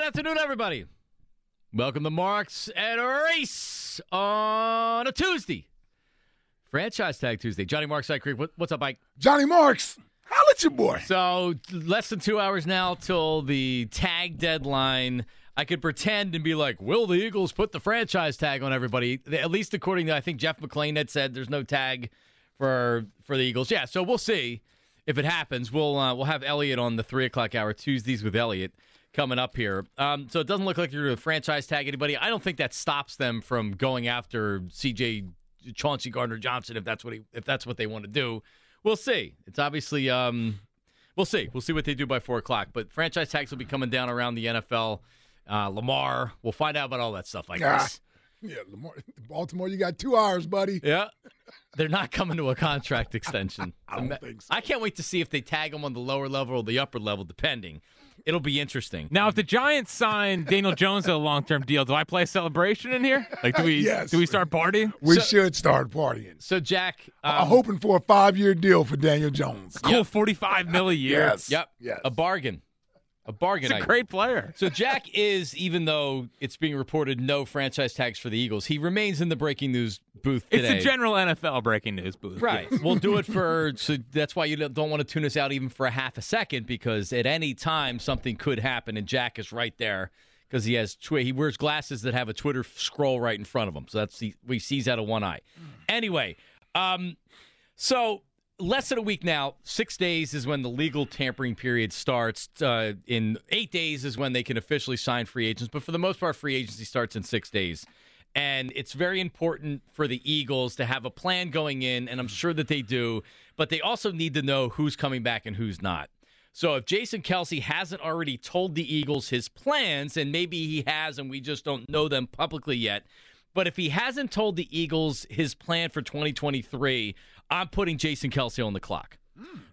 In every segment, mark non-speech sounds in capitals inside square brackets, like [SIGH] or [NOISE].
Good afternoon, everybody. Welcome to Marks and Reese on a Tuesday. Franchise Tag Tuesday. Johnny Marks, Side Creek. What, what's up, Mike? Johnny Marks, holla at your boy. So, less than two hours now till the tag deadline. I could pretend and be like, will the Eagles put the franchise tag on everybody? At least according to, I think Jeff McLane had said there's no tag for for the Eagles. Yeah, so we'll see if it happens. We'll uh, we'll have Elliot on the three o'clock hour Tuesdays with Elliot coming up here. Um, so it doesn't look like you're going to franchise tag anybody. I don't think that stops them from going after CJ Chauncey Gardner Johnson if that's what he, if that's what they want to do. We'll see. It's obviously um, we'll see. We'll see what they do by four o'clock. But franchise tags will be coming down around the NFL. Uh, Lamar, we'll find out about all that stuff. I guess. Yeah, Lamar, Baltimore, you got two hours, buddy. Yeah. They're not coming to a contract extension. [LAUGHS] I don't think so. I can't wait to see if they tag him on the lower level or the upper level, depending. It'll be interesting. Now, if the Giants sign Daniel Jones to a long-term deal, do I play a celebration in here? Like, do we Yes. do we start partying? We So- should start partying. So, Jack, um, I'm hoping for a five-year deal for Daniel Jones. Cool, forty-five mil a year. Yes. Yep. Yes. A bargain. A bargain. He's a great player. So Jack is, even though it's being reported no franchise tags for the Eagles, he remains in the breaking news booth today. It's the general NFL breaking news booth. Right. we'll do it for. So that's why you don't want to tune us out even for a half a second because at any time something could happen, and Jack is right there because he has he wears glasses that have a Twitter scroll right in front of him. So that's he, we sees out of one eye. Anyway, um, so less than a week now. Six days is when the legal tampering period starts. Uh, in eight days is when they can officially sign free agents. But for the most part, free agency starts in six days. And it's very important for the Eagles to have a plan going in, and I'm sure that they do. But they also need to know who's coming back and who's not. So if Jason Kelce hasn't already told the Eagles his plans, and maybe he has, and we just don't know them publicly yet. But if he hasn't told the Eagles his plan for 2023, I'm putting Jason Kelce on the clock.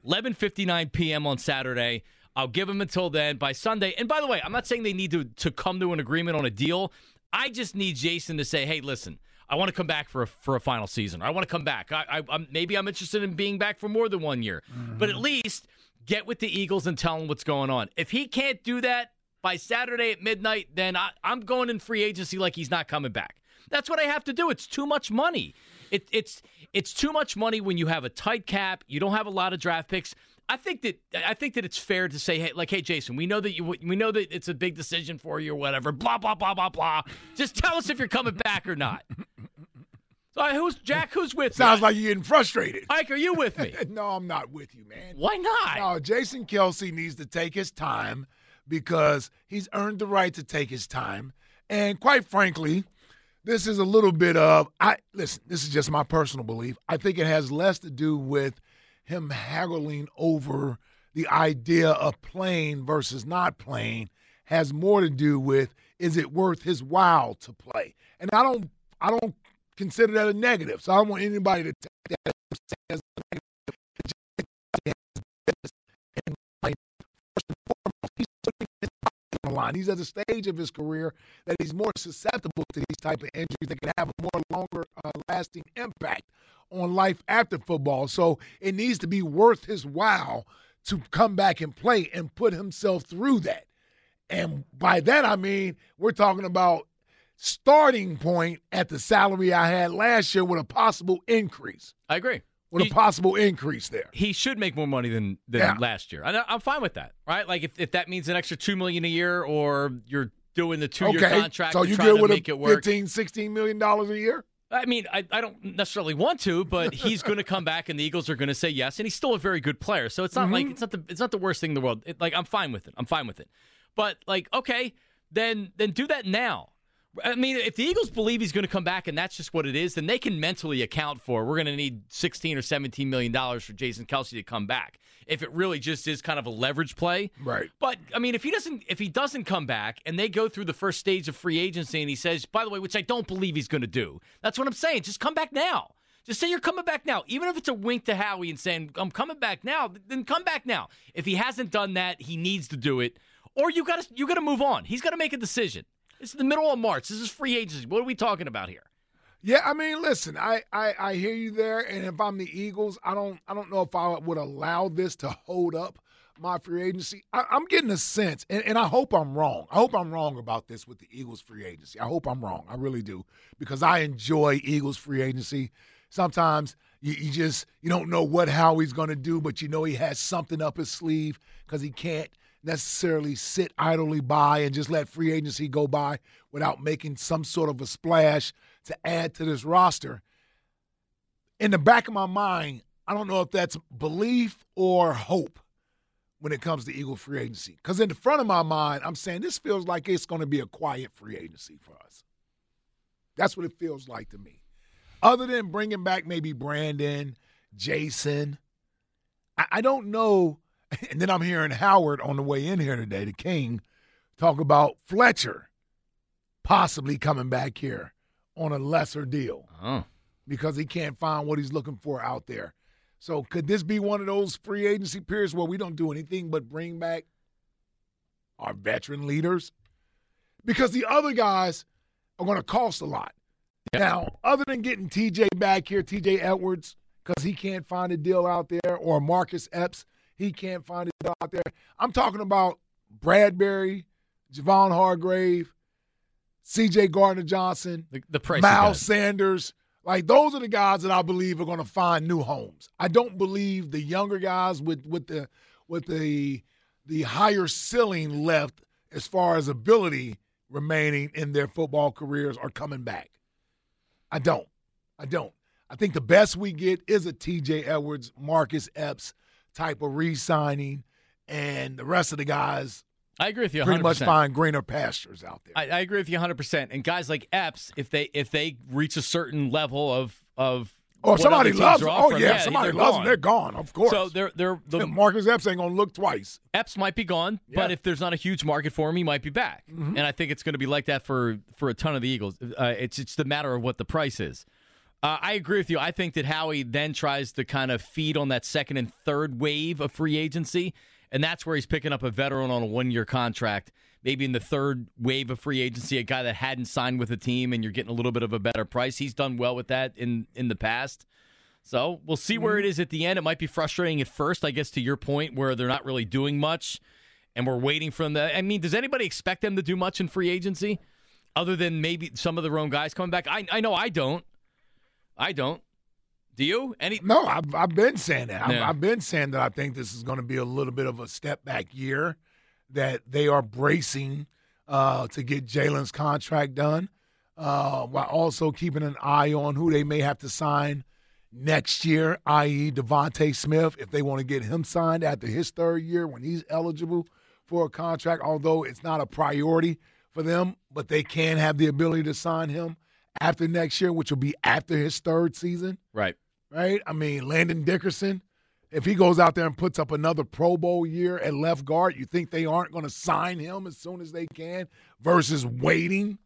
11:59 p.m. on Saturday. I'll give him until then. By Sunday, and by the way, I'm not saying they need to to come to an agreement on a deal. I just need Jason to say, "Hey, listen, I want to come back for a, for a final season. I want to come back. I, I, I'm, maybe I'm interested in being back for more than one year, mm-hmm. but at least get with the Eagles and tell them what's going on. If he can't do that by Saturday at midnight, then I, I'm going in free agency like he's not coming back. That's what I have to do. It's too much money. It, it's it's too much money when you have a tight cap. You don't have a lot of draft picks. I think that I think that it's fair to say, hey, like, hey, Jason, we know that you we know that it's a big decision for you or whatever. Blah blah blah blah blah. Just tell us if you're coming back or not. [LAUGHS] So uh, who's Jack? Who's with Sounds me? like you're getting frustrated. Ike, are you with me? [LAUGHS] no, I'm not with you, man. Why not? No, Jason Kelce needs to take his time because he's earned the right to take his time. And quite frankly, this is a little bit of I listen, this is just my personal belief. I think it has less to do with him haggling over the idea of playing versus not playing has more to do with is it worth his while to play? And I don't I don't consider that a negative. So I don't want anybody to take that as a negative. Line. He's at a stage of his career that he's more susceptible to these type of injuries that can have a more longer uh, lasting impact on life after football. So it needs to be worth his while to come back and play and put himself through that. And by that I mean we're talking about starting point at the salary I had last year with a possible increase. I agree. With He- a possible increase there. he should make more money than than Yeah. last year. I- I'm fine with that, right? Like if, if that means an extra two million a year, or you're doing the two year Okay. contract, So you to with make a it work. 15, 16 million dollars a year? I mean, I, I don't necessarily want to, but he's going to come back, and the Eagles are going to say yes, and he's still a very good player. So it's not Mm-hmm. like it's not the it's not the worst thing in the world. It, like I'm fine with it. I'm fine with it. But like, okay, then then do that now. I mean, if the Eagles believe he's going to come back and that's just what it is, then they can mentally account for we're going to need 16 or 17 million dollars for Jason Kelce to come back. If it really just is kind of a leverage play, Right. But I mean, if he doesn't, if he doesn't come back and they go through the first stage of free agency and he says, by the way, which I don't believe he's going to do, that's what I'm saying. Just come back now. Just say you're coming back now, even if it's a wink to Howie and saying I'm coming back now. Then come back now. If he hasn't done that, he needs to do it, or you got to you got to move on. He's got to make a decision. It's the middle of March. This is free agency. What are we talking about here? Yeah, I mean, listen, I, I I hear you there, and if I'm the Eagles, I don't I don't know if I would allow this to hold up my free agency. I, I'm getting a sense, and, and I hope I'm wrong. I hope I'm wrong about this with the Eagles free agency. I hope I'm wrong. I really do because I enjoy Eagles free agency. Sometimes you, you just you don't know what how he's going to do, but you know he has something up his sleeve because he can't necessarily sit idly by and just let free agency go by without making some sort of a splash to add to this roster. In the back of my mind, I don't know if that's belief or hope when it comes to Eagle free agency. Because in the front of my mind, I'm saying this feels like it's going to be a quiet free agency for us. That's what it feels like to me. Other than bringing back maybe Brandon, Jason, I, I don't know. [LAUGHS] And then I'm hearing Howard on the way in here today, the King, talk about Fletcher possibly coming back here on a lesser deal Oh, because he can't find what he's looking for out there. So could this be one of those free agency periods where we don't do anything but bring back our veteran leaders? Because the other guys are going to cost a lot. Now, other than getting TJ back here, TJ Edwards, because he can't find a deal out there, or Marcus Epps, he can't find it out there. I'm talking about Bradberry, Javon Hargrave, CJ Gardner Johnson, the, the price. Miles Sanders. Like those are the guys that I believe are going to find new homes. I don't believe the younger guys with with the with the the higher ceiling left as far as ability remaining in their football careers are coming back. I don't. I don't. I think the best we get is a TJ Edwards, Marcus Epps type of re-signing, and the rest of the guys I agree with you. 100%. pretty much find greener pastures out there. I, I agree with you 100. percent And guys like Epps, if they if they reach a certain level of of what somebody loves them, oh offering, yeah, somebody loves gone. them, they're gone. Of course. So they're they're [LAUGHS] the Marcus Epps ain't gonna look twice. Epps might be gone, but if there's not a huge market for him, he might be back. And I think it's going to be like that for for a ton of the Eagles. Uh, it's it's the matter of what the price is. Uh, I agree with you. I think that Howie then tries to kind of feed on that second and third wave of free agency, and that's where he's picking up a veteran on a one year contract. Maybe in the third wave of free agency, a guy that hadn't signed with a team, and you're getting a little bit of a better price. He's done well with that in in the past. So we'll see where it is at the end. It might be frustrating at first, I guess, to your point, where they're not really doing much, and we're waiting for them. To, I mean, does anybody expect them to do much in free agency, other than maybe some of their own guys coming back? I I know I don't. I don't. Do you? Any? No, I've, I've been saying that. I've, I've been saying that I think this is going to be a little bit of a step back year, that they are bracing uh, to get Jalen's contract done, uh, while also keeping an eye on who they may have to sign next year, i.e., DeVonta Smith, if they want to get him signed after his third year when he's eligible for a contract, although it's not a priority for them, but they can have the ability to sign him after next year, which will be after his third season Right. right? I mean, Landon Dickerson, if he goes out there and puts up another Pro Bowl year at left guard, you think they aren't going to sign him as soon as they can versus waiting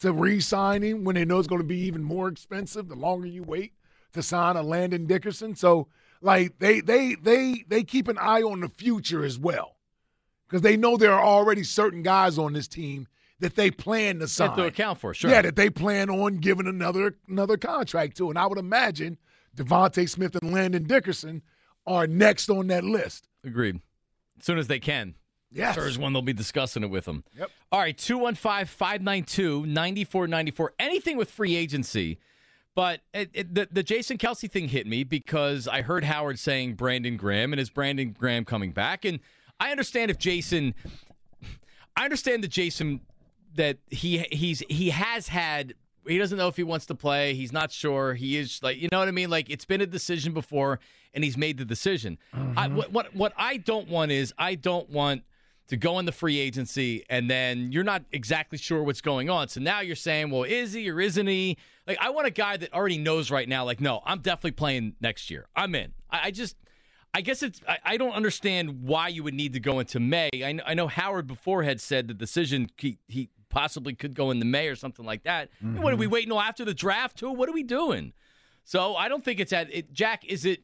to re sign him when they know it's going to be even more expensive the longer you wait to sign a Landon Dickerson? So, like, they, they, they, they keep an eye on the future as well because they know there are already certain guys on this team that they plan to You sign. have to account for sure. Yeah, that they plan on giving another another contract to. And I would imagine DeVonta Smith and Landon Dickerson are next on that list. Agreed. As soon as they can. Yes. Sure is when they'll be discussing it with them. Yep. All right, 215 592 9494. Anything with free agency. But it, it, the, the Jason Kelce thing hit me because I heard Howard saying Brandon Graham and is Brandon Graham coming back? And I understand if Jason, I understand that Jason, that he he's he has had he doesn't know if he wants to play. He's not sure. He is like you know what I mean. Like it's been a decision before, and he's made the decision. I, uh-huh. what what what I don't want is I don't want to go in the free agency, and then you're not exactly sure what's going on. So now you're saying, well, is he or isn't he? Like, I want a guy that already knows right now, like, no, I'm definitely playing next year. I'm in. I, I just, I guess it's, I, I, don't understand why you would need to go into May. I, I know Howard before had said the decision he, he possibly could go in the May or something like that. Mm-hmm. What are we mm-hmm. waiting until after the draft too? What are we doing? So I don't think it's at it, Jack. Is it?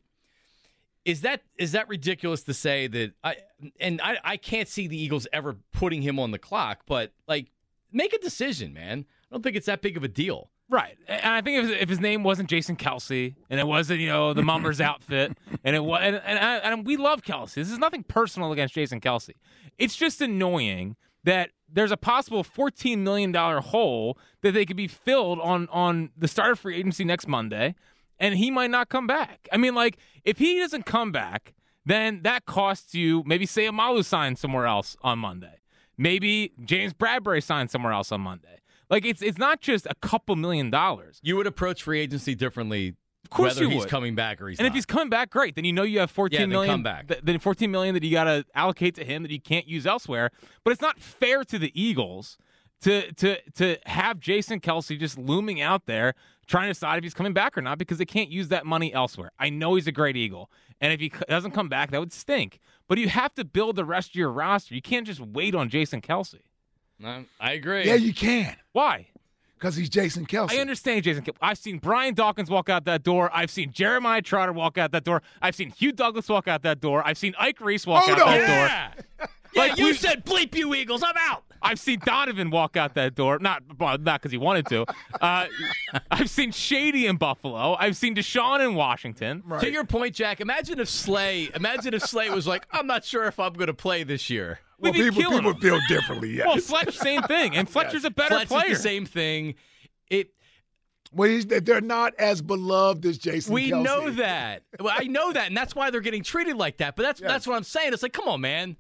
Is that is that ridiculous to say that I and I, I can't see the Eagles ever putting him on the clock, but like make a decision, man. I don't think it's that big of a deal. Right, and I think if, if his name wasn't Jason Kelce and it wasn't you know the Mummers [LAUGHS] outfit, and it was, and, and, and we love Kelce. This is nothing personal against Jason Kelce. It's just annoying that there's a possible $14 million hole that they could be filled on on the start of free agency next Monday, and he might not come back. I mean, like, if he doesn't come back, then that costs you maybe Seumalo sign somewhere else on Monday. Maybe James Bradberry signs somewhere else on Monday. Like it's it's not just a couple million dollars. You would approach free agency differently of course whether he's would. coming back or he's and not. if he's coming back, great. Then you know you have fourteen yeah, million. Come back. Th- then fourteen million that you got to allocate to him that you can't use elsewhere. But it's not fair to the Eagles to to to have Jason Kelce just looming out there trying to decide if he's coming back or not because they can't use that money elsewhere. I know he's a great Eagle, and if he doesn't come back, that would stink. But you have to build the rest of your roster. You can't just wait on Jason Kelce. I agree. Yeah, you can. Why? Because he's Jason Kelce. I understand Jason. Kelce. I've seen Brian Dawkins walk out that door. I've seen Jeremiah Trotter walk out that door. I've seen Hugh Douglas walk out that door. I've seen Ike Reese walk oh, out no. that yeah. door. yeah, like you we, said, bleep you Eagles. I'm out. I've seen Donovan walk out that door. Not well, not because he wanted to. Uh, I've seen Shady in Buffalo. I've seen DeSean in Washington. Right. To your point, Jack. Imagine if Slay. Imagine if Slay was like, "I'm not sure if I'm going to play this year." Well, people, people feel differently. Yes. Well, Fletch, same thing, and [LAUGHS] Fletcher's yes. a better Fletch player. Is the same thing. It well, they're not as beloved as Jason. We Kelce. know that. Well, I know that, and that's why they're getting treated like that. But that's yes. that's what I'm saying. It's like, come on, man.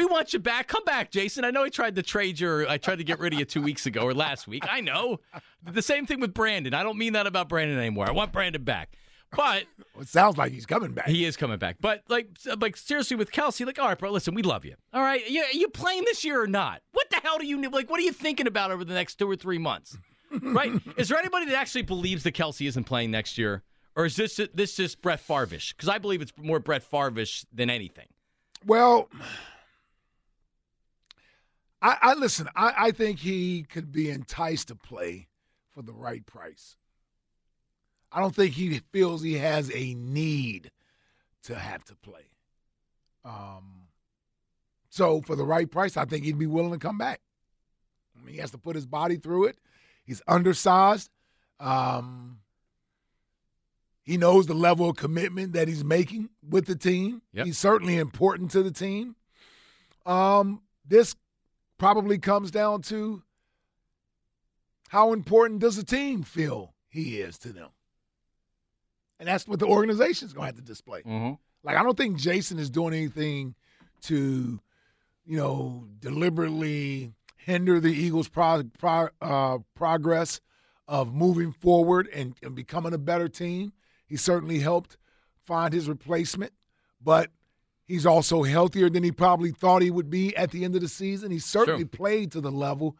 We want you back. Come back, Jason. I know I tried to trade you. I tried to get rid of you two weeks ago or last week. I know. The same thing with Brandon. I don't mean that about Brandon anymore. I want Brandon back. But it sounds like he's coming back. He is coming back. But like, like seriously, with Kelce, like, all right, bro, listen, we love you. All right, you you playing this year or not? What the hell do you like? What are you thinking about over the next two or three months? right? Is there anybody that actually believes that Kelce isn't playing next year, or is this this just Brett Favre-ish? Because I believe it's more Brett Favre-ish than anything. Well, I, I listen. I, I think he could be enticed to play for the right price. I don't think he feels he has a need to have to play. Um, so for the right price, I think he'd be willing to come back. I mean, he has to put his body through it. He's undersized. Um, he knows the level of commitment that he's making with the team. Yep. He's certainly important to the team. Um, this probably comes down to how important does the team feel he is to them? And that's what the organization is going to have to display. Mm-hmm. Like, I don't think Jason is doing anything to, you know, deliberately hinder the Eagles' pro, pro, uh, progress of moving forward and, and becoming a better team. He certainly helped find his replacement, but he's also healthier than he probably thought he would be at the end of the season. He certainly sure. played to the level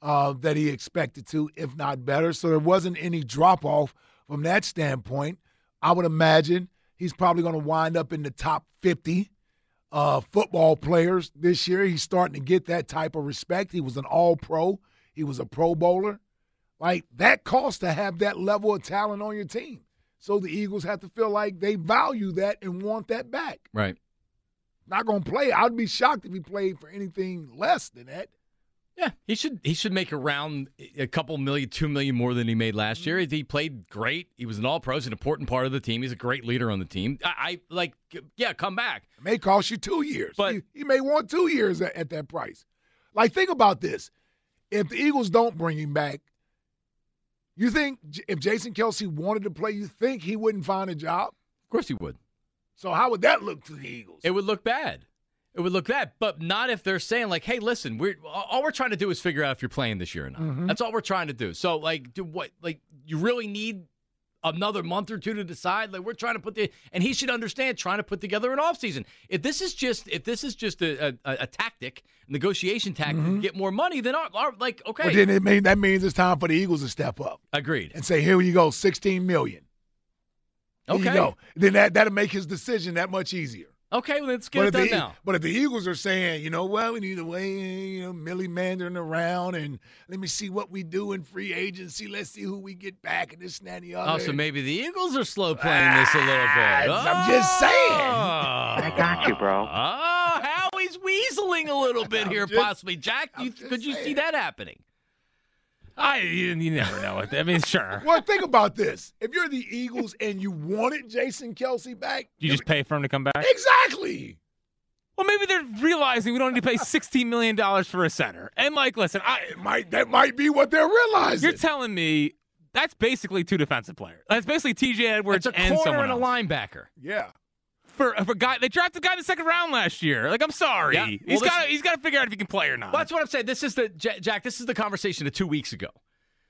uh, that he expected to, if not better. So there wasn't any drop off from that standpoint. I would imagine he's probably going to wind up in the top 50 uh, football players this year. He's starting to get that type of respect. He was an all pro, he was a pro bowler. Like that costs to have that level of talent on your team. So the Eagles have to feel like they value that and want that back. Right. Not going to play. I'd be shocked if he played for anything less than that. Yeah, he should he should make around a couple million, two million more than he made last year. Mm-hmm. He played great. He was an All Pro, an important part of the team. He's a great leader on the team. I, I like, yeah, come back. It may cost you two years, but he, he may want two years at, at that price. Like, think about this: if the Eagles don't bring him back, you think if Jason Kelce wanted to play, you think he wouldn't find a job? Of course he would. So how would that look to the Eagles? It would look bad. It would look bad, but not if they're saying like, "Hey, listen, we're all we're trying to do is figure out if you're playing this year or not." Mm-hmm. That's all we're trying to do. So, like, do what? Like, you really need another month or two to decide. Like we're trying to put the and he should understand trying to put together an offseason. If this is just if this is just a, a, a tactic, negotiation tactic to get more money, then our, our, like okay, But then it mean, that means it's time for the Eagles to step up agreed. and say, "Here you go, sixteen million. Here Okay, you go." Then that that'll make his decision that much easier. okay, well, let's get but it if done the, now. But if the Eagles are saying, you know what, we need to wait, you know, Millie Mandarin around and let me see what we do in free agency. Let's see who we get back and this and that and the other. Oh, so maybe the Eagles are slow playing this a little bit. Ah, I'm just saying. I got you, bro. Oh, Howie's weaseling a little bit here, just- possibly. Jack, you, I'm could you see that happening? I you, you never know. I mean, sure. [LAUGHS] Well, think about this. If you're the Eagles and you wanted Jason Kelce back, You just pay for him to come back. exactly. Well, maybe they're realizing we don't need to pay [LAUGHS] sixteen million dollars for a center. And like, listen, I, It might that might be what they're realizing. you're telling me that's basically two defensive players. That's basically T.J. Edwards It's a and corner someone and a else. linebacker. yeah. For for a guy. They drafted a guy in the second round last year. Like, I'm sorry, Yeah. Well, he's this- got he's got to figure out if he can play or not. Well, that's what I'm saying. This is the Jack. This is the conversation of two weeks ago.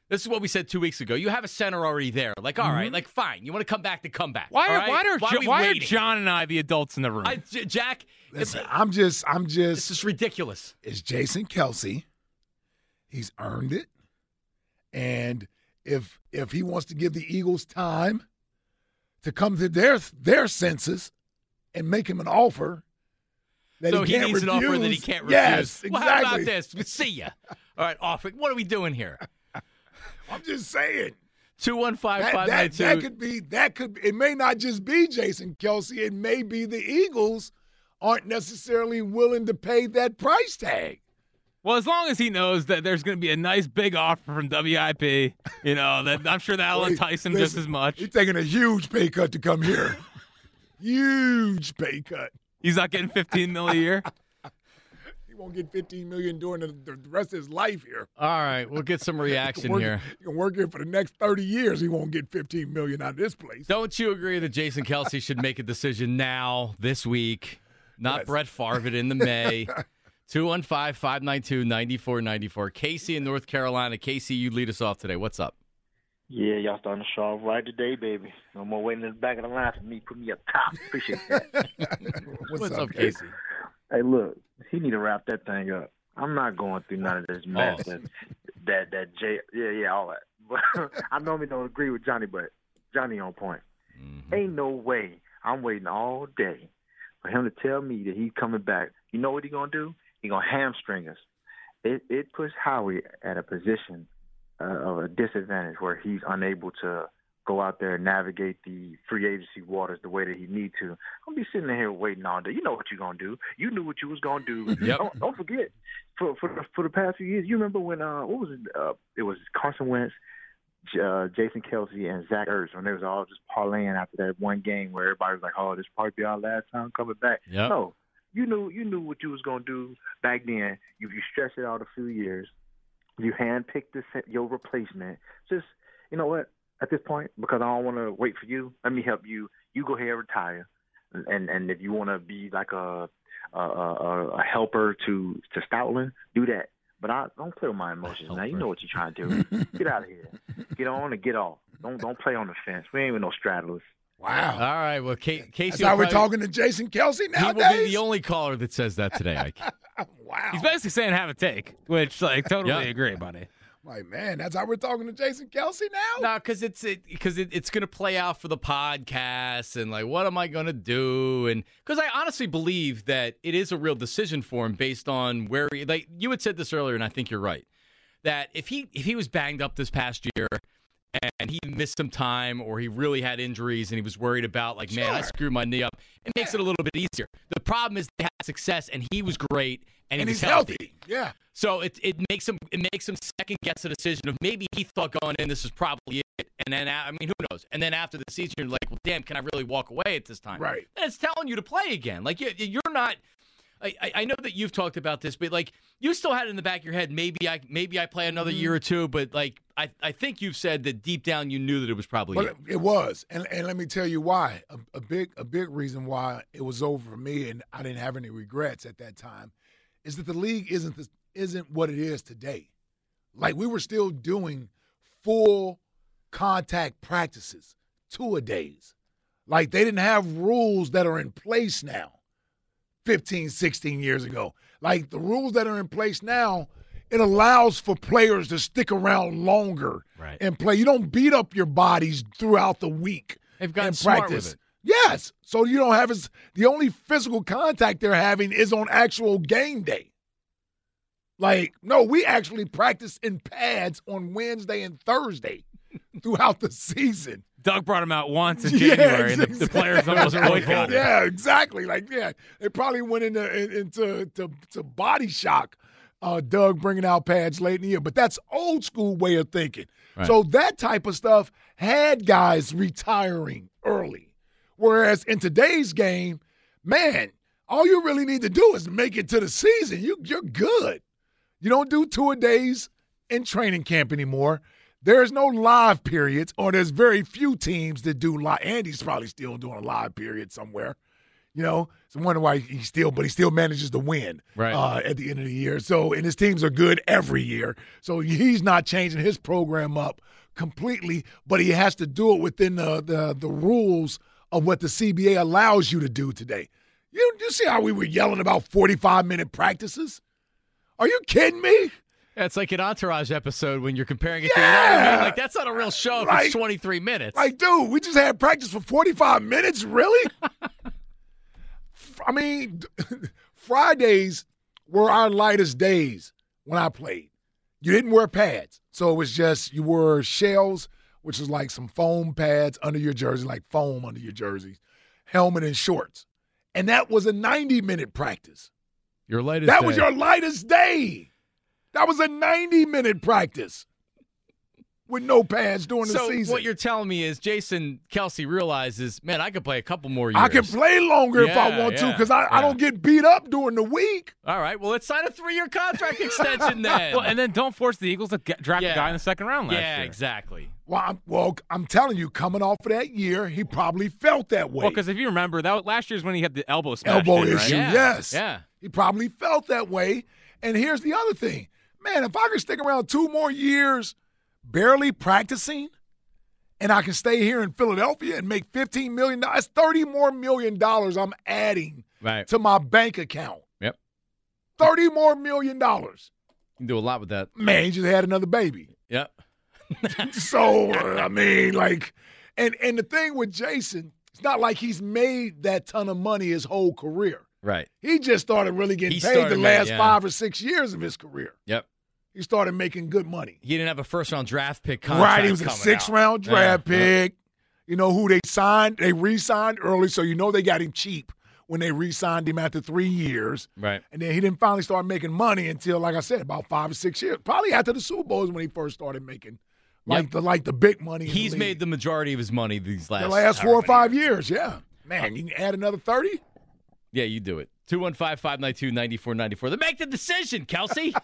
This is what we said two weeks ago. You have a center already there. Like, all right, mm-hmm. like fine. You want to come back to come back. why are right? why are why Jo- we why are? John and I the adults in the room? I, J- Jack? Listen, if- I'm just I'm just. this just is ridiculous. it's Jason Kelce. He's earned it. And if if he wants to give the Eagles time to come to their their senses and make him an offer that so he he can't needs refuse, an offer that he can't refuse. Yes, Well, exactly. how about this? See ya. All right, off. What are we doing here? [LAUGHS] I'm just saying. Two one five That, five that, nine that could be that could it may not just be Jason Kelce, it may be the Eagles aren't necessarily willing to pay that price tag. well, as long as he knows that there's going to be a nice big offer from WIP, you know that I'm sure that'll entice him just as much. He's taking a huge pay cut to come here. [LAUGHS] huge pay cut. He's not getting 15 mil a year. [LAUGHS] He won't get 15 million during the, the rest of his life here. All right, we'll get some [LAUGHS] reaction work, here. He can work here for the next 30 years. He won't get 15 million out of this place. Don't you agree that Jason Kelce should make a decision now, this week, not Yes. Brett Favre in the May? [LAUGHS] 215 592 9494. Casey in North Carolina. Casey, you lead us off today. What's up? Yeah, y'all starting the show off right today, baby. No more waiting in the back of the line for me. Put me up top. Appreciate that. [LAUGHS] What's, up, Casey? hey, look, he need to wrap that thing up. I'm not going through none of this mess. Oh. That, that, that J, yeah, yeah, all that. But [LAUGHS] I normally don't agree with Johnny, but Johnny on point. Mm-hmm. Ain't no way I'm waiting all day for him to tell me that he's coming back. You know what he gonna do? He gonna hamstring us. It it puts Howie at a position of a disadvantage where he's unable to go out there and navigate the free agency waters the way that he need to. I'm be sitting here waiting all day. You know what you're gonna do. You knew what you was gonna do. [LAUGHS] Yep. Don't, don't forget for for the, for the past few years. You remember when uh what was it? Uh, it was Carson Wentz, uh, Jason Kelce, and Zach Ertz when they was all just parlaying after that one game where everybody was like, "Oh, this probably be our last time coming back." Yep. No, you knew you knew what you was gonna do back then. You you stretched it out a few years. You handpicked this your replacement. Just you know what? At this point, because I don't want to wait for you, let me help you. You go ahead and retire, and and if you want to be like a a, a a helper to to Stoutland, do that. But I don't play with my emotions now. You know what you're trying to do. [LAUGHS] Get out of here. Get on and get off. Don't don't play on the fence. We ain't with no straddlers. Wow. All right. Well, Ca- Casey. That's how we're talking to Jason Kelce now. He will be the only caller that says that today, Ike. [LAUGHS] wow. He's basically saying have a take, which like totally Yeah. agree, buddy. like, man, that's how we're talking to Jason Kelce now? No, because it's it because it, it's going to play out for the podcast and like what am I going to do and because I honestly believe that it is a real decision for him based on where he, like you had said this earlier and I think you're right that if he if he was banged up this past year and he missed some time or he really had injuries and he was worried about like man I screwed my knee up it makes it a little bit easier the problem is they had success and he was great and, and he was he's healthy. Yeah. so it it makes him it makes him second guess the decision of maybe he thought going in this is probably it, and then I mean who knows? And then after the season you're like, well, damn, can I really walk away at this time? Right. And it's telling you to play again. Like you, you're not. I, I- I know that you've talked about this, but like you still had it in the back of your head. Maybe I maybe I play another mm-hmm. year or two, but like I, I think you've said that deep down you knew that it was probably Well, it. it, was, and and let me tell you why. A, a big a big reason why it was over for me, and I didn't have any regrets at that time, is that the league isn't the, isn't what it is today. Like we were still doing full contact practices. two a days. Like they didn't have rules that are in place now 15, 16 years ago. Like the rules that are in place now, it allows for players to stick around longer Right. and play. You don't beat up your bodies throughout the week. They've gotten smart practice. with it. Yes. So you don't have as the only physical contact they're having is on actual game day. Like, no, we actually practice in pads on Wednesday and Thursday [LAUGHS] throughout the season. Doug brought him out once in [LAUGHS] Yeah, January, and the, the exactly. players almost [LAUGHS] boycotted. Yeah, exactly. Like, yeah, they probably went into into to, to body shock. Uh, Doug bringing out pads late in the year, but that's old school way of thinking. So that type of stuff had guys retiring early, whereas in today's game, man, all you really need to do is make it to the season. You you're good. You don't do two a days in training camp anymore. There's no live periods, or there's very few teams that do live. Andy's probably still doing a live period somewhere. You know, so I wonder why he still, but he still manages to win Right. uh, at the end of the year. So, and his teams are good every year. So he's not changing his program up completely, but he has to do it within the the, the rules of what the CBA allows you to do today. You you see how we were yelling about 45 minute practices? Are you kidding me? Yeah, it's like an Entourage episode when you're comparing it to, you know I mean? Like, that's not a real show if it's 23 minutes. Like, dude, we just had practice for 45 minutes? Really? [LAUGHS] I mean, [LAUGHS] Fridays were our lightest days when I played. You didn't wear pads. So it was just, you wore shells, which is like some foam pads under your jersey, like foam under your jerseys, helmet and shorts. And that was a 90 minute practice. Your lightest. That was your lightest day. That was a 90 minute practice with no pads during the So season. what you're telling me is Jason Kelce realizes, man, I could play a couple more years. I can play longer if I Yeah, want to because I, I don't get beat up during the week. All right, well, let's sign a three-year contract [LAUGHS] extension then. Well, and then don't force the Eagles to get, draft Yeah. a guy in the second round last yeah, year. exactly. Well, I'm, well, I'm telling you, coming off of that year, he probably felt that way. Well, because if you remember, that was, last year's when he had the elbow smash. elbow in, right? issue, Yeah, yes. yeah. He probably felt that way. And here's the other thing. Man, if I could stick around two more years barely practicing and I can stay here in Philadelphia and make $15 million, that's 30 more million dollars I'm adding Right. to my bank account. Yep. 30 more million dollars. You can do a lot with that. Man, he just had another baby. Yep. [LAUGHS] [LAUGHS] so I mean, like, and and the thing with Jason, it's not like he's made that ton of money his whole career. Right. He just started really getting He paid the last yeah. five or six years of his career. Yep. He started making good money. He didn't have a first-round draft pick right, he was a six out. round draft Yeah. pick. You know who they signed? They re-signed early, so you know they got him cheap when they re-signed him after three years. Right. And then he didn't finally start making money until, like I said, about five or six years. Probably after the Super Bowls when he first started making like Yep. the like the big money. in the He's made the majority of his money these last the last four or five years. Yeah, man, you can add another thirty. Yeah, you do it. 215-592-9494. Then make the decision, Kelce. [LAUGHS]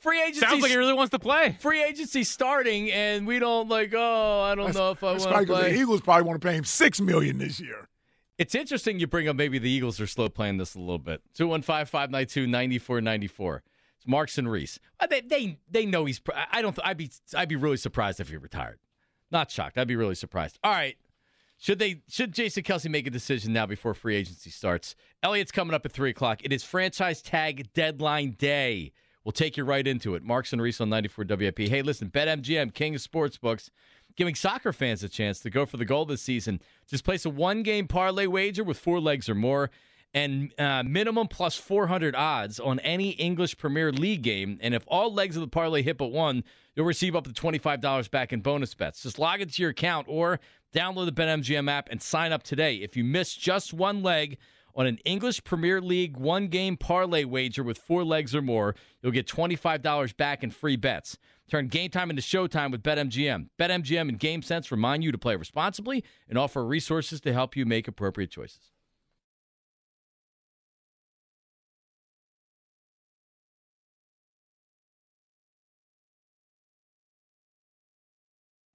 Free agency. Sounds like he really wants to play. free agency starting, and we don't like. Oh, I don't know if I want right, to 'cause play. the Eagles probably want to pay him six million this year. It's interesting you bring up maybe the Eagles are slow playing this a little bit. 215-592-9494. It's Marks and Reese. Uh, They, they they know he's. I don't. I'd be I'd be really surprised if he retired. Not shocked. I'd be really surprised. All right. Should they? Should Jason Kelce make a decision now before free agency starts? Elliot's coming up at three o'clock. It is franchise tag deadline day. We'll take you right into it. Marks and Reese on 94 WIP. Hey, listen, BetMGM, King of Sportsbooks, giving soccer fans a chance to go for the goal this season. Just place a one game parlay wager with four legs or more and uh, minimum plus 400 odds on any English Premier League game. And if all legs of the parlay hit but one, you'll receive up to $25 back in bonus bets. Just log into your account or download the BetMGM app and sign up today. If you miss just one leg, on an English Premier League one game parlay wager with four legs or more, you'll get $25 back in free bets. Turn game time into showtime with BetMGM. BetMGM and GameSense remind you to play responsibly and offer resources to help you make appropriate choices.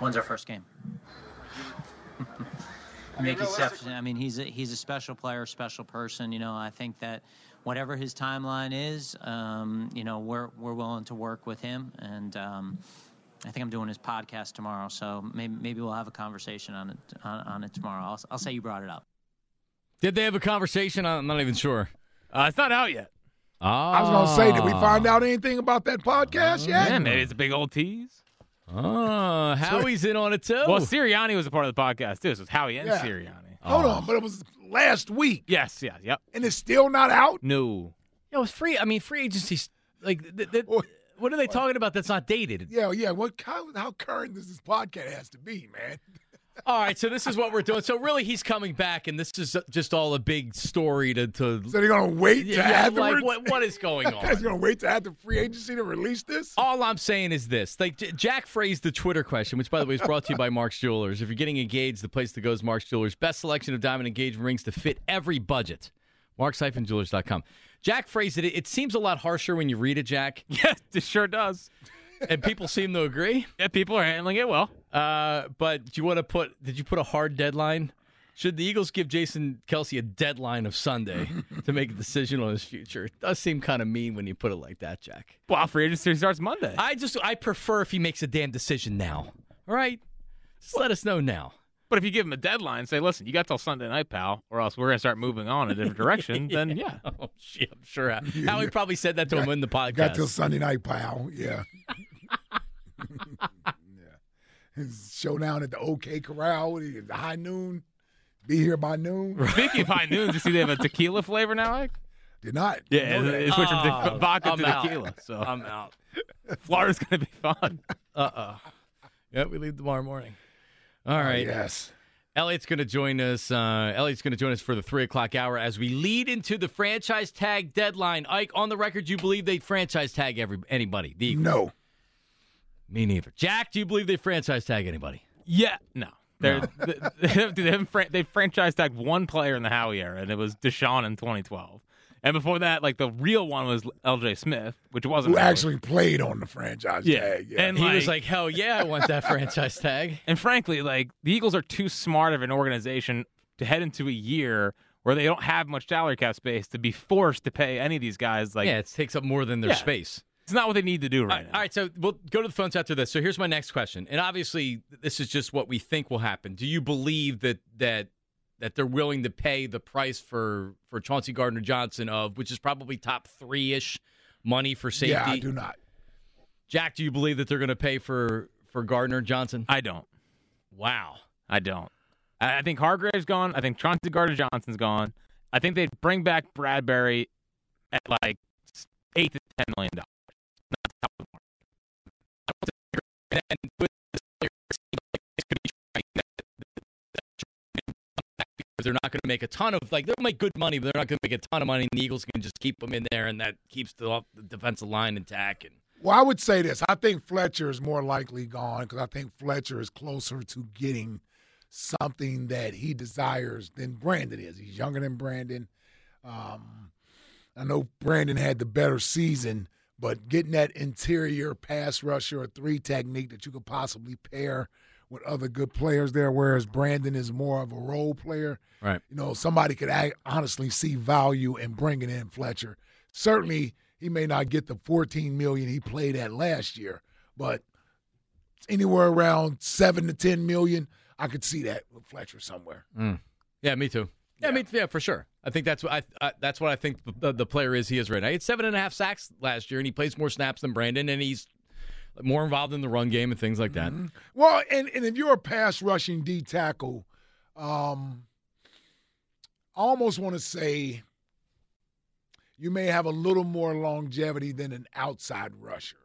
When's our first game? I [LAUGHS] mean, Make exception. I mean, he's a, he's a special player, special person. You know, I think that whatever his timeline is, um, you know, we're we're willing to work with him, and um, I think I'm doing his podcast tomorrow, so maybe maybe we'll have a conversation on it on, on it tomorrow. I'll, I'll say you brought it up. Did they have a conversation? I'm not even sure. Uh, it's not out yet. Oh, I was gonna say, did we find out anything about that podcast yet? Yeah, maybe it's a big old tease. Oh, [LAUGHS] Howie's in on it too. Well, Sirianni was a part of the podcast too. So it's Howie and Yeah. Sirianni. Hold Oh. on, but it was last week, Yes, yeah, yep. and it's still not out. No. Yo, it's free. I mean, free agency's like, th- th- What- what are they oh. talking about that's not dated? Yeah, yeah. What how, how current does this podcast has to be, man? All right, so this is what we're doing. So really, he's coming back, and this is just all a big story to. to So they're gonna wait to yeah, afterwards. like what, what is going [LAUGHS] Guys on? gonna wait to have the free agency to release this? All I'm saying is this: like J- Jack phrased the Twitter question, which, by the way, is brought to you by Mark's Jewelers. If you're getting engaged, the place to go is Mark's Jewelers. Best selection of diamond engagement rings to fit every budget. Marks-jewelers.com. Jack phrased it. It seems a lot harsher when you read it, Jack, [LAUGHS] Yes, it sure does. And people seem to agree. Yeah, people are handling it well. Uh, but do you want to put? Did you put a hard deadline? Should the Eagles give Jason Kelce a deadline of Sunday [LAUGHS] to make a decision on his future? It does seem kind of mean when you put it like that, Jack. Well, free agency starts Monday. I just I prefer if he makes a damn decision now. All right, just let us know now. But if you give him a deadline, say, listen, you got till Sunday night, pal, or else we're going to start moving on in a different direction, [LAUGHS] then yeah. Oh shit, I'm sure. [LAUGHS] Howie probably said that to him in the podcast. Got till Sunday night, pal. Yeah. [LAUGHS] yeah. His showdown at the OK Corral, the the high noon. Be here by noon. Speaking of high noon, did you see they have a tequila flavor now, Ike? Did not. Yeah, know that. it switched from Oh, te- vodka I'm to out. tequila. So I'm out. [LAUGHS] Florida's going to be fun. Uh uh Yeah, we leave tomorrow morning. All right. Yes. Elliot's going to join us. Uh, Elliot's going to join us for the three o'clock hour as we lead into the franchise tag deadline. Ike, on the record, you believe they franchise tag every anybody? The Eagles. No. Me neither. Jack, do you believe they franchise tag anybody? Yeah, no. They're, they, [LAUGHS] they, they, haven't fran- they franchise tagged one player in the Howie era, and it was DeSean in 2012. And before that, like the real one was L.J. Smith, which wasn't Who Howie. actually played on the franchise Yeah. tag. Yeah. And- He Like- was like, "Hell yeah, I want that [LAUGHS] franchise tag." And frankly, like the Eagles are too smart of an organization to head into a year where they don't have much salary cap space to be forced to pay any of these guys. Like yeah, it takes up more than their Yeah. space. It's not what they need to do All right right, now. all right, so we'll go to the phones after this. So here's my next question, and obviously this is just what we think will happen. Do you believe that that that they're willing to pay the price for for Chauncey Gardner Johnson of which is probably top three ish money for safety? yeah, I do not. Jack, do you believe that they're going to pay for for Gardner Johnson? I don't. Wow. I don't. I, I think Hargrave's gone. I think Chauncey Gardner Johnson's gone. I think they'd bring back Bradberry at like eight to ten million dollars. And they're not going to make a ton of like they'll make good money, but they're not going to make a ton of money. And the Eagles can just keep them in there, and that keeps the, the defensive line intact. And Well, I would say this. I think Fletcher is more likely gone because I think Fletcher is closer to getting something that he desires than Brandon is. He's younger than Brandon. Um, I know Brandon had the better season, but getting that interior pass rusher or three technique that you could possibly pair with other good players there, whereas Brandon is more of a role player. Right. You know, somebody could act, honestly see value in bringing in Fletcher. Certainly, he may not get the 14 million he played at last year, but anywhere around seven to 10 million, I could see that with Fletcher somewhere. Mm. yeah, me too. Yeah, I mean, yeah, for sure. I think that's what I, I that's what I think the, the player is. He is right now. He had seven and a half sacks last year, and he plays more snaps than Brandon, and he's more involved in the run game and things like that. Well, and, and if you're a pass rushing D tackle, um, I almost want to say you may have a little more longevity than an outside rusher.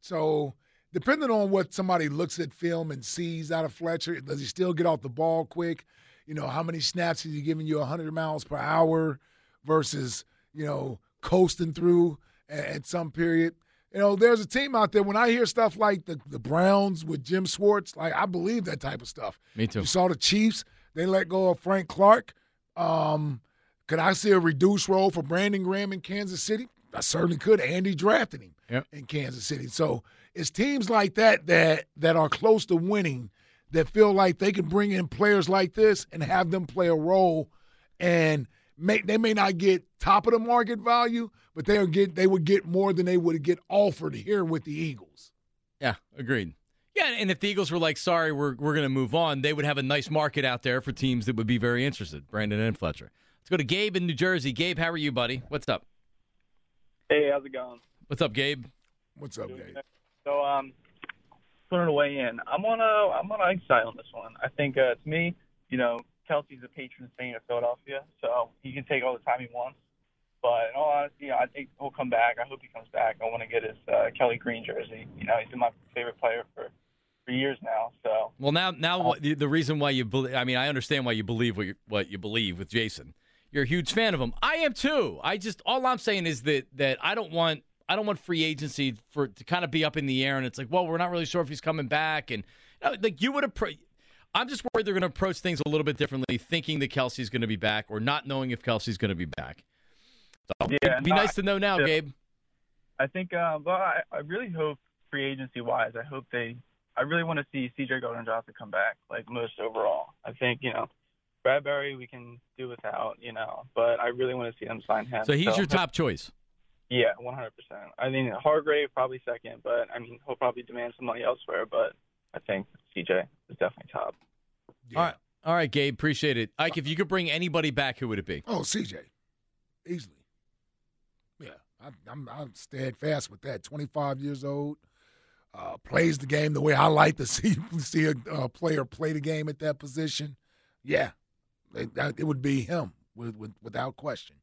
So, depending on what somebody looks at film and sees out of Fletcher, does he still get off the ball quick? You know, how many snaps is he giving you 100 miles per hour versus, you know, coasting through at, some period? You know, there's a team out there. When I hear stuff like the, the Browns with Jim Schwartz, like I believe that type of stuff. Me too. You saw the Chiefs; they let go of Frank Clark. Um, could I see a reduced role for Brandon Graham in Kansas City? I certainly could. Andy drafted him Yep. in Kansas City. So it's teams like that that that are close to winning that feel like they can bring in players like this and have them play a role and make they may not get top of the market value, but they'll get they would get more than they would get offered here with the Eagles. Yeah, agreed. Yeah, and if the Eagles were like, sorry, we're, we're going to move on, they would have a nice market out there for teams that would be very interested, Brandon and Fletcher. Let's go to Gabe in New Jersey. Gabe, how are you, buddy? What's up? Hey, how's it going? What's up, Gabe? What's up, Dave? So, um, to weigh in. I'm on a I'm on Ike's side on this one. I think uh, to me, you know, Kelce's a patron saint of Philadelphia, so he can take all the time he wants. But in all honesty, I think he'll come back. I hope he comes back. I want to get his uh, Kelly Green jersey. You know, he's been my favorite player for for years now. So Well, now, now what- the, the reason why you believe, I mean, I understand why you believe what you, what you believe with Jason. You're a huge fan of him. I am too. I just, all I'm saying is that, that I don't want, I don't want free agency for to kind of be up in the air and it's like, well, we're not really sure if he's coming back. And you know, like you would approach, I'm just worried they're going to approach things a little bit differently, thinking that Kelce's going to be back or not knowing if Kelce's going to be back. So Yeah, it'd be no, nice to know now. Gabe. I think, uh, well, I, I really hope free agency wise, I hope they, I really want to see CJ Gardner Johnson come back, like most overall. I think, you know, Bradberry we can do without, you know, but I really want to see them sign him. So he's your top choice. Yeah, 100%. I mean, Hargrave probably second, but I mean, he'll probably demand some money elsewhere, but I think CJ is definitely top. Yeah. All right. All right, Gabe. Appreciate it. Ike, if you could bring anybody back, who would it be? Oh, CJ, easily. Yeah, I'm I'm, I'm steadfast with that. 25 years old, uh, plays the game the way I like to [LAUGHS] see see a uh, player play the game at that position. Yeah, it, it would be him with, with, without question.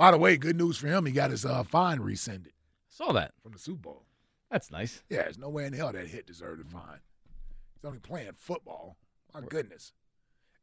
By the way, good news for him. He got his uh, fine rescinded Saw that. from the Super Bowl. That's nice. Yeah, there's no way in hell that hit deserved a fine. He's only playing football. My goodness.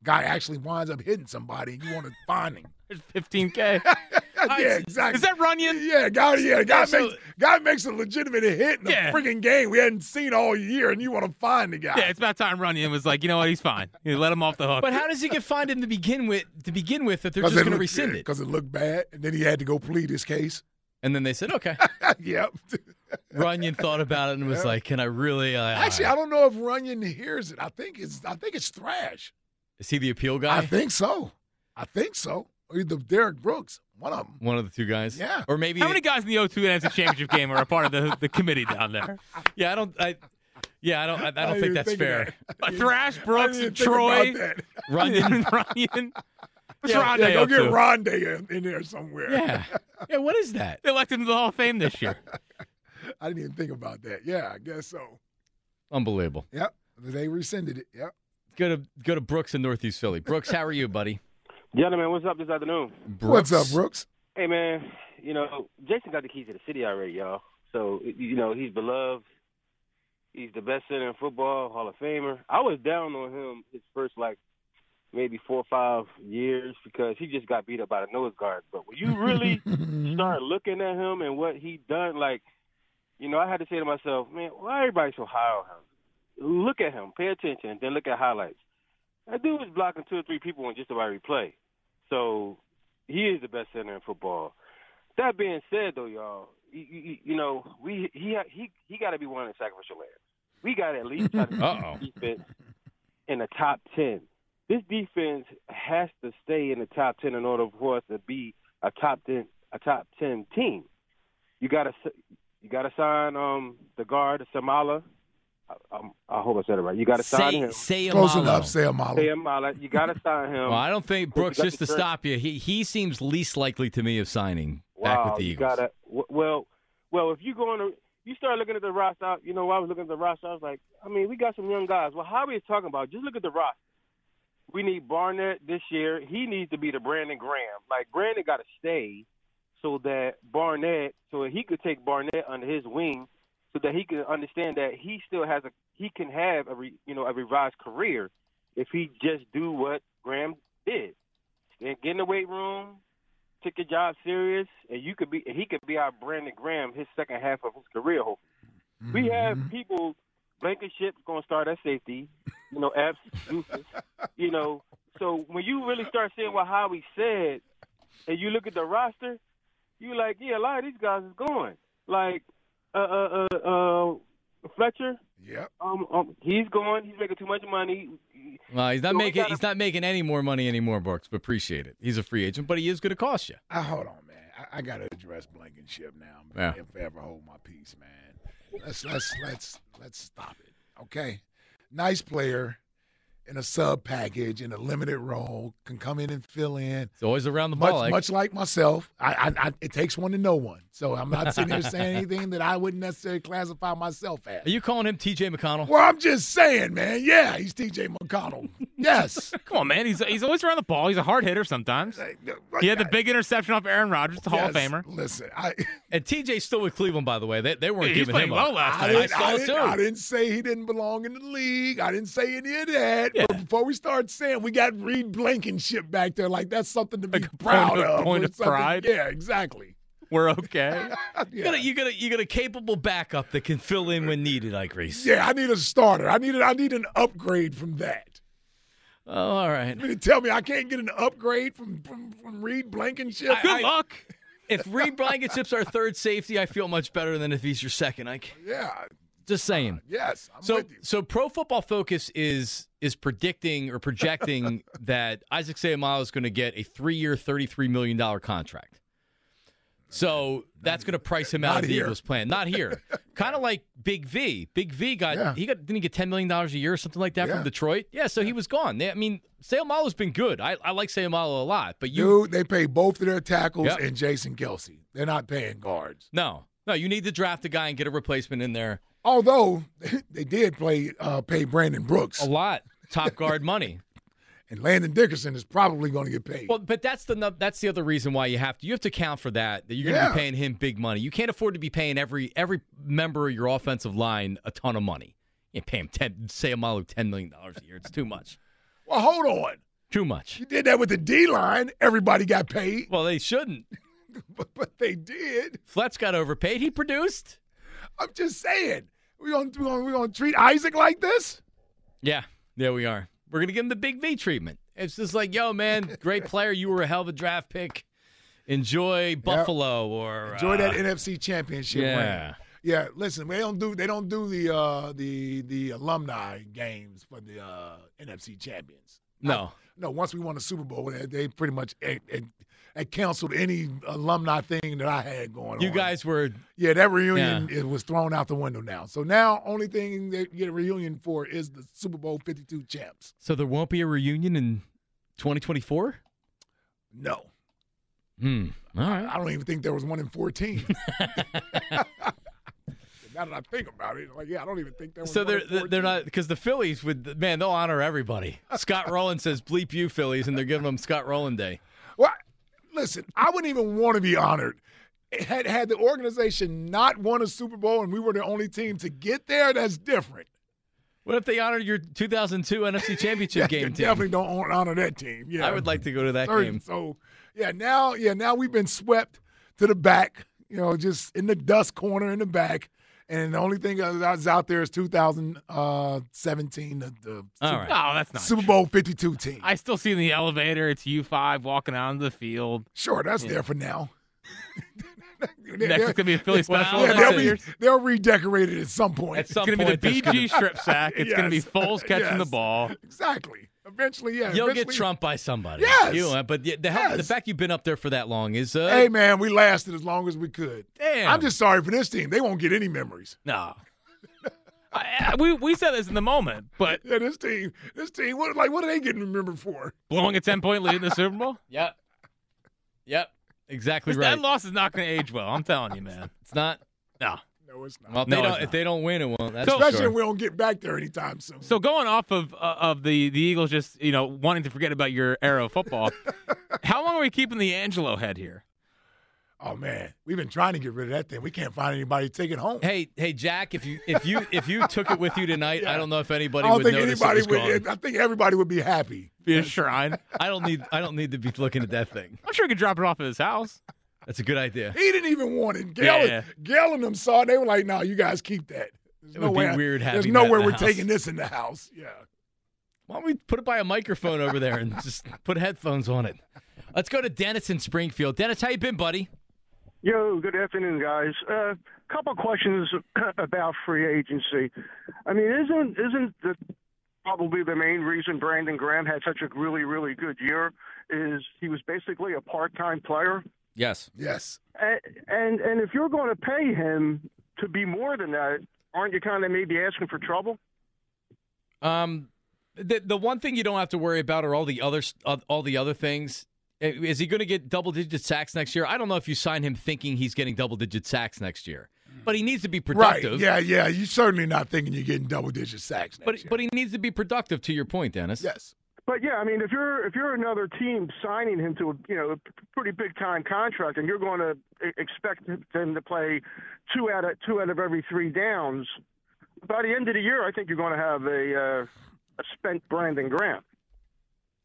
Guy actually winds up hitting somebody and you want to fine him. [LAUGHS] There's 15K. [LAUGHS] yeah, exactly. Is that Runyan? Yeah, guy. Yeah, guy Yeah, so- makes guy makes a legitimate hit in a Yeah. freaking game we hadn't seen all year, and you want to find the guy. Yeah, it's about time Runyan was like, you know what, he's fine. You let him off the hook. But how does he get fined in to begin with? To begin with, that they're 'Cause just going to rescind yeah, it, 'cause it looked bad, and then he had to go plead his case. and then they said, "Okay." [LAUGHS] yep. [LAUGHS] Runyan thought about it and was Yeah. like, "Can I really?" Uh, Actually, I don't know if Runyan hears it. I think it's I think it's Thrash. is he the appeal guy? I think so. I think so. Or either Derrick Brooks, one of them. One of the two guys. Yeah. Or maybe. How many guys in the O2 NFC Championship game are a part of the, the committee down there? Yeah, I don't. I. Yeah, I don't. I, I don't didn't think that's fair. that. [LAUGHS] Thrash, Brooks, I Troy, about that. Runyan. Runyan. What's Yeah, Rondé Yeah, go get to? Rondé in, in there somewhere. Yeah. Yeah. What is that? [LAUGHS] They elected him to the Hall of Fame this year. [LAUGHS] I didn't even think about that. Yeah, I guess so. Unbelievable. Yep. They rescinded it. Yep. Go to go to Brooks in Northeast Philly. Brooks, how are you, buddy? Gentlemen, what's up this afternoon? What's up, Brooks? Hey, man, you know, Jason got the keys to the city already, y'all. So, you know, he's beloved. He's the best center in football, Hall of Famer. I was down on him his first, like, maybe four or five years because he just got beat up by the nose guard. But when you really [LAUGHS] start looking at him and what he done, like, you know, I had to say to myself, man, why everybody so high on him? Look at him, pay attention, and then look at highlights. That dude was blocking two or three people on just about every play. So he is the best center in football. That being said, though, y'all, you, you, you know, we he he he got to be one of the sacrificial lambs. We got to at least try to [LAUGHS] defense in the top ten. This defense has to stay in the top ten in order for us to be a top ten a top ten team. You got to you got to sign um the guard Samala. I, I hope I said it right. You got to sign him. say Close Amalo. enough, say Amalo. Samala. You got to sign him. Well, I don't think Brooks. got Just to the stop you, he he seems least likely to me of signing Wow, back with the Eagles. gotta well, well. If you go on, to, you start looking at the roster. You know, I was looking at the roster. I was like, I mean, we got some young guys. Well, how are we talking about? Just look at the roster. We need Barnett this year. He needs to be the Brandon Graham. Like Brandon got to stay so that Barnett, so he could take Barnett under his wing, so that he can understand that he still has a he can have a re, you know a revised career if he just do what Graham did, and get in the weight room, take your job serious, and you could be, he could be our Brandon Graham his second half of his career. Hopefully, we have mm-hmm. people. Blankenship's going to start at safety. You know, Epps, Deuces. [LAUGHS] You know, so when you really start seeing what Howie said, and you look at the roster, you like, yeah, a lot of these guys is going. Like, uh, uh, uh, uh Fletcher. Yep. Um, um, he's going. He's making too much money. Well, he's not So making gotta- he's not making any more money anymore, Brooks. But appreciate it. He's a free agent, but he is going to cost you. Uh, hold on, man. I, I got to address Blankenship now. Yeah. If I ever hold my peace, man. Let's let's let's let's stop it. Okay. Nice player in a sub package in a limited role can come in and fill in. It's always around the Much, ball. like- much like myself, I, I, I, it takes one to know one. So I'm not sitting here saying [LAUGHS] anything that I wouldn't necessarily classify myself as. Are you calling him T.J. McConnell? Well, I'm just saying, man. Yeah, he's T.J. McConnell. [LAUGHS] Yes. Come on, man. He's he's always around the ball. He's a hard hitter sometimes. He had the big interception off Aaron Rodgers, the Hall of Famer. Listen, I [LAUGHS] And TJ's still with Cleveland, by the way. They, they weren't Yeah, giving him well up. last I night. I didn't, saw I, didn't. I didn't say he didn't belong in the league. I didn't say any of that. Yeah. But before we start saying we got Reed Blankenship back there, like that's something to be Like a proud point of- of. point of pride? Yeah, exactly. We're okay. [LAUGHS] You got a, you got a, you got a capable backup that can fill in when needed, like Reese. Yeah, I need a starter. I need a, I need an upgrade from that. Oh, all right. You mean to tell me I can't get an upgrade from from, from Reed Blankenship? I- Good luck. If Reed Blankenship's our third safety, I feel much better than if he's your second. Ike. yeah. Just saying. Uh, yes, I'm So, with you. so Pro Football Focus is is predicting or projecting [LAUGHS] that Isaac Seumalo is going to get a three year, thirty three million dollar contract. So that's going to price him out of the. Eagles' plan. Not here. [LAUGHS] kind of like Big V. Big V got Yeah. he got didn't he get ten million dollars a year or something like that Yeah. from Detroit? Yeah. So he was gone. They, I mean, Seumalo's been good. I, I like Seumalo a lot, but you Dude, they pay both of their tackles Yep. and Jason Kelce. They're not paying guards. no no you need to draft a guy and get a replacement in there. Although [LAUGHS] they did play uh, pay Brandon Brooks. A lot top guard money. [LAUGHS] And Landon Dickerson is probably going to get paid. Well, but that's the that's the other reason why you have to you have to account for that that you're going to Yeah. be paying him big money. You can't afford to be paying every every member of your offensive line a ton of money. You pay him ten Seumalo ten million dollars a year. It's too much. well, hold on. Too much. You did that with the D line. Everybody got paid, Well, they shouldn't. [LAUGHS] but, but they did. Fletch got overpaid. He produced. I'm just saying. We gonna we gonna, we gonna treat Isaac like this? Yeah, there we are. We're gonna give him the big V treatment. It's just like, yo, man, [LAUGHS] great player. You were a hell of a draft pick. Enjoy Buffalo or Enjoy uh, that NFC championship yeah. ring. Yeah, listen, they don't do they don't do the uh the the alumni games for the uh NFC champions. No. No, once we won the Super Bowl, they, they pretty much it, it, it canceled any alumni thing that I had going You on. You guys were Yeah, that reunion it was thrown out the window now. So now, only thing they get a reunion for is the Super Bowl Fifty Two champs. so there won't be a reunion in 2024. No, Hmm. All right. I don't even think there was one in fourteen. [LAUGHS] [LAUGHS] now that I think about it, like yeah, I don't even think there was. So one they're they're not because the Phillies would man they'll honor everybody. Scott [LAUGHS] Rowland says bleep you Phillies and they're giving them Scott Rolen Day. Well, listen, I wouldn't even want to be honored. Had had the organization not won a Super Bowl and we were the only team to get there, that's different. What if they honored your 2002 NFC [LAUGHS] Championship Yeah, game team? definitely don't honor that team. Yeah, I would like to go to that game. So yeah, now yeah, now we've been swept to the back. You know, just in the dust corner in the back. And the only thing that's out there is 2017, the, the All Super, right. No, that's not Super. Bowl 52 team. I still see in the elevator. It's you five walking out onto the field. sure, that's there for now. [LAUGHS] Next is gonna be a Philly [LAUGHS] special. yeah, they'll, be, they'll redecorate it at some point. At some It's gonna be point, the there's BG strip sack. It's gonna be [LAUGHS] Foles catching the ball. Exactly. Eventually, yeah. You'll get eventually- trumped by somebody. Yes. You, uh, but the, the, hell- the fact you've been up there for that long is uh, Hey, man, we lasted as long as we could. damn. I'm just sorry for this team. They won't get any memories. No. I, I- we we said this in the moment, but Yeah, this team, this team, what like what are they getting remembered for? blowing a ten point lead in the Super Bowl, [LAUGHS] Yep. Yep. Exactly right. that loss is not going to age well. I'm telling you, man. it's not. No. No, it's not. Well, if No, they don't, if not. they don't win, it won't. That's So- Especially sure. if we don't get back there anytime soon. So going off of uh, of the the Eagles, just you know wanting to forget about your era of football. [LAUGHS] how long are we keeping the Angelo head here? Oh man, we've been trying to get rid of that thing. We can't find anybody to take it home. Hey, hey, Jack, if you if you if you took it with you tonight, Yeah. I don't know if anybody I don't would think notice anybody it was would. gone. I think everybody would be happy. Be a shrine. [LAUGHS] I don't need I don't need to be looking at that thing. I'm sure he could drop it off at his house. That's a good idea. He didn't even want it. Gail, Yeah. Gail and them saw it. They were like, "No, you guys keep that." There's It no would be way I- weird There's having that in nowhere we're house. taking this in the house. Yeah. Why don't we put it by a microphone over there and just put headphones on it? Let's go to Dennis in Springfield. Dennis, how you been, buddy? Yo, good afternoon, guys. A uh, couple questions [CLEARS THROAT] about free agency. I mean, isn't isn't the probably the main reason Brandon Graham had such a really really good year is he was basically a part-time player, Yes. Yes. and and, and if you're going to pay him to be more than that, aren't you kind of maybe asking for trouble? Um, the the one thing you don't have to worry about are all the other all the other things. Eh, Is he going to get double digit sacks next year? I don't know if you sign him thinking he's getting double digit sacks next year, but he needs to be productive. Right. Yeah. Yeah. You're certainly not thinking you're getting double digit sacks. Next But year. but he needs to be productive. To your point, Dennis. yes. But yeah, I mean, if you're if you're another team signing him to a you know a p- pretty big time contract, and you're going to expect him to play two out of two out of every three downs, by the end of the year, I think you're going to have a uh, a spent Brandon Graham.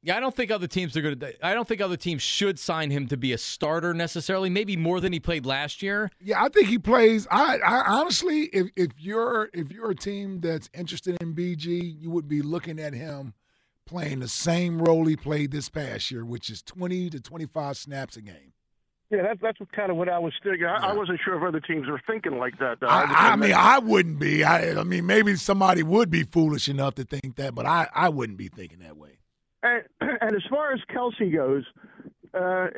Yeah, I don't think other teams are going to. I don't think other teams should sign him to be a starter necessarily. Maybe more than he played last year. Yeah, I think he plays. I, I honestly, if if you're if you're a team that's interested in BG, you would be looking at him playing the same role he played this past year, which is 20 to 25 snaps a game. Yeah, that's that's kind of what I was thinking. I, I wasn't sure if other teams were thinking like that. Though. just- I, I mean, I wouldn't be. I, I mean, maybe somebody would be foolish enough to think that, but I, I wouldn't be thinking that way. And, [CLEARS THROAT] and as far as Kelce goes, uh,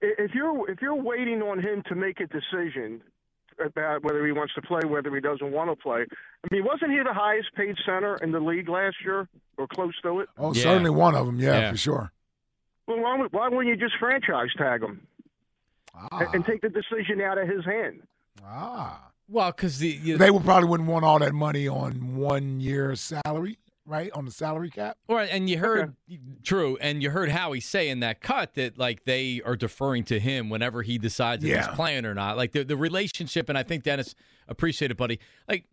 if you're if you're waiting on him to make a decision about whether he wants to play, whether he doesn't want to play, I mean, wasn't he the highest paid center in the league last year, or close to it? Oh, Yeah. certainly one of them. Yeah, Yeah. for sure. Well, why, would- why wouldn't you just franchise tag him Ah, and, and take the decision out of his hand? ah. Well, because the you, They would probably wouldn't want all that money on one year's salary, right? On the salary cap. Or and you heard true, and you heard Howie say in that cut that like they are deferring to him whenever he decides if Yeah. he's playing or not. Like the the relationship, and I think Dennis appreciated, buddy. Like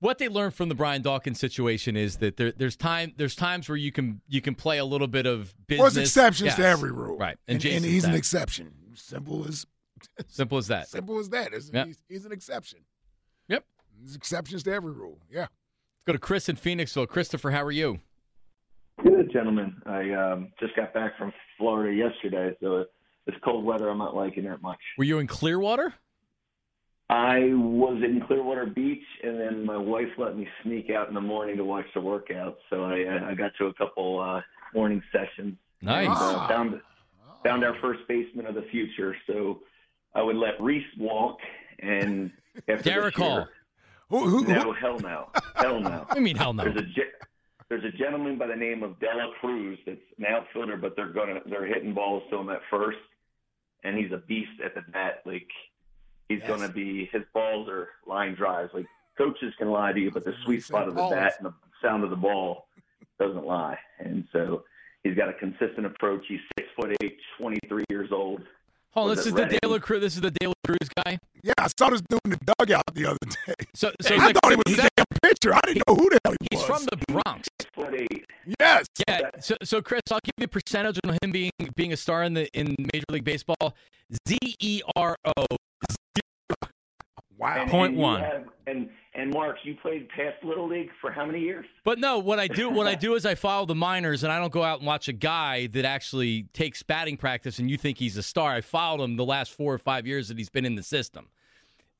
what they learned from the Brian Dawkins situation is that there, there's time there's times where you can you can play a little bit of business. Well, it's exceptions to every rule, right? And, and Jason's he's an exception. Simple as [LAUGHS] simple as that. simple as that. Yep. He's, he's an exception. Yep. There's exceptions to every rule. Yeah. Let's go to Chris in Phoenixville. Christopher, how are you? Good, gentlemen. I um, just got back from Florida yesterday, so this cold weather I'm not liking that much. Were you in Clearwater? I was in Clearwater Beach, and then my wife let me sneak out in the morning to watch the workout. So I, I got to a couple uh, morning sessions. Nice. And, uh, found found our first baseman of the future. So I would let Reese walk, and after Darick Hall. Who, who, No, who- hell no, hell no. [LAUGHS] I mean, hell no. There's a ge- there's a gentleman by the name of Dela Cruz that's an outfielder, but they're gonna they're hitting balls to him at first, and he's a beast at the bat. Like he's Yes. gonna be his balls are line drives. Like coaches can lie to you, but the sweet spot of the balls. bat and the sound of the ball doesn't lie. And so he's got a consistent approach. He's six foot eight, 23 years old. Hold on, Was this it is the Reading? De La Cruz. This is the De La Cruz guy. yeah, I saw this dude in the dugout the other day. So, so I the- thought he was he's, a damn pitcher. I didn't know who the hell he he's was. He's from the Bronx. Six foot eight. yes. Yeah. So, so Chris, I'll give you a percentage on him being being a star in the in Major League Baseball. Z E R O. Wow. And, Point and you one. have- and Mark, you played past little league for how many years? But no, what I do what I [LAUGHS] do is I follow the minors and I don't go out and watch a guy that actually takes batting practice and you think he's a star. I followed him the last four or five years that he's been in the system.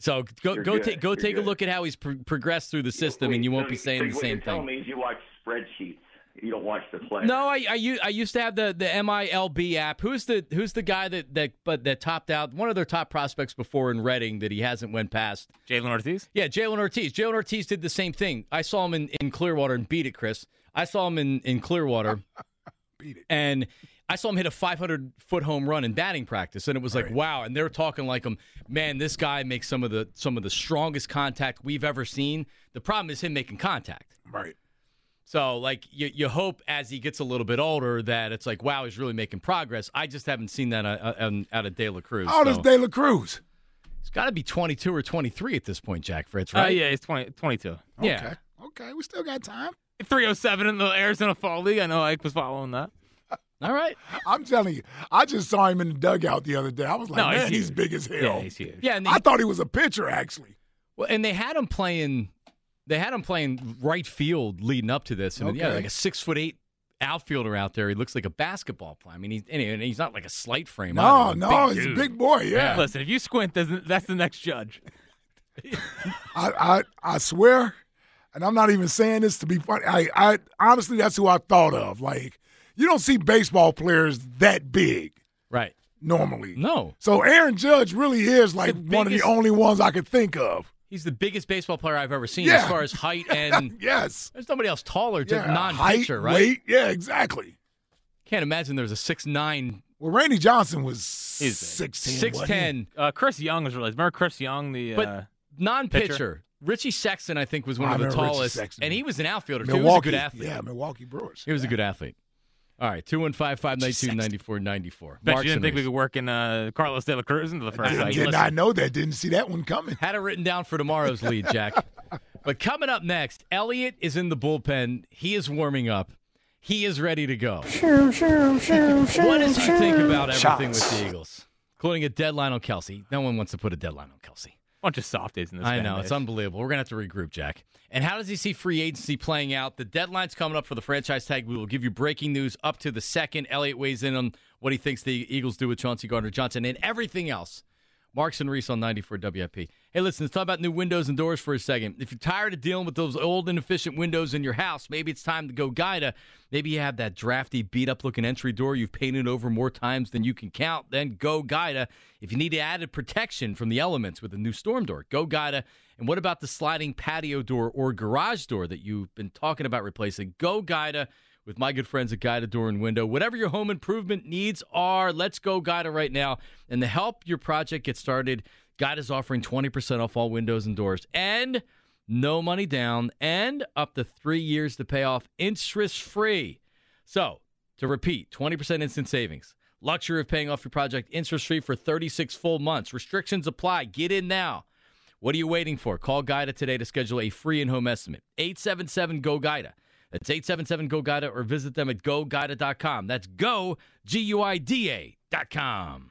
So go You're go good. take go You're take a look at how he's pro- progressed through the system, and you won't So- be saying so the what same you're telling thing. me is you watch spreadsheets. You don't watch the play. No, I, I u- I used to have the the MILB app. Who's the who's the guy that that but that topped out one of their top prospects before in Reading that he hasn't went past? Jhailyn Ortiz. Yeah, Jhailyn Ortiz. Jhailyn Ortiz did the same thing. I saw him in, in Clearwater and beat it, Chris. I saw him in, in Clearwater. [LAUGHS] Beat it. And I saw him hit a 500 foot home run in batting practice, and it was like, Right. wow. And they're talking like him, man. This guy makes some of the some of the strongest contact we've ever seen. The problem is him making contact. Right. So, like, you, you hope as he gets a little bit older that it's like, wow, he's really making progress. I just haven't seen that uh, uh, out of De La Cruz. How old is so. De La Cruz? He's got to be 22 or 23 at this point, Jack Fritz, Uh, right? yeah, he's 20, 22. Yeah. Okay. Okay, we still got time. 307 in the Arizona Fall League. I know Ike was following that. All right. I'm telling you, I just saw him in the dugout the other day. I was like, No, man, he's, huge. big as hell. Yeah, he's huge. Yeah, and they, I thought he was a pitcher, actually. well, and they had him playing. They had him playing right field leading up to this, and yeah, like a six foot eight outfielder out there. He looks like a basketball player. I mean, he's and he's not like a slight frame. No, either. no, Big he's dude. a big boy. Yeah, Listen, if you squint, that's that's the next judge. [LAUGHS] I, I, I swear, and I'm not even saying this to be funny. I, I honestly, that's who I thought of. Like, you don't see baseball players that big Right. normally. No, So Aaron Judge really is like The one of the only ones I could think of. He's the biggest baseball player I've ever seen Yeah. as far as height [LAUGHS] and. yes. There's nobody else taller to Yeah, non-pitcher, height, right? Weight. Yeah, exactly. Can't imagine there's a six nine, Well, Randy Johnson was He's six ten. six ten Uh, Chris Young was released. Remember Chris Young, the But- uh, non-pitcher. Pitcher. Richie Sexson, I think, was one I of the tallest, and he was an outfielder too. He was a good athlete. Yeah, Milwaukee Brewers. He was a good athlete. All right, 215 592 9494. bet you didn't think we could work in uh, Carlos De La Cruz into the first I did not know that. Didn't see that one coming. Had it written down for tomorrow's lead, Jack. [LAUGHS] but coming up next, Elliot is in the bullpen. He is warming up. He is ready to go. shoo shoo shoo what does he think about everything with the Eagles, including a deadline on Kelce? No one wants to put a deadline on Kelce. Bunch of softies in this. I know it's unbelievable. We're gonna have to regroup, Jack. And how does he see free agency playing out? The deadline's coming up for the franchise tag. We will give you breaking news up to the second. Elliot weighs in on what he thinks the Eagles do with Chauncey Gardner Johnson and everything else. Marks and Reese on 94 WIP. Hey, listen, let's talk about new windows and doors for a second. If you're tired of dealing with those old, inefficient windows in your house, maybe it's time to go Guida. Maybe you have that drafty, beat up looking entry door you've painted over more times than you can count, then go Guida. If you need added protection from the elements with a new storm door, go Guida. And what about the sliding patio door or garage door that you've been talking about replacing? Go Guida with my good friends at Guida Door and Window. Whatever your home improvement needs are, let's go Guida right now. And to help your project get started, Guida is offering 20% off all windows and doors and no money down and up to three years to pay off interest free. So, to repeat, 20% instant savings. Luxury of paying off your project interest free for 36 full months. Restrictions apply. Get in now. What are you waiting for? Call Guida today to schedule a free in home estimate. 877 GO Guida. That's 877 GO Guida or visit them at goguida.com. That's go, G U I D A.com.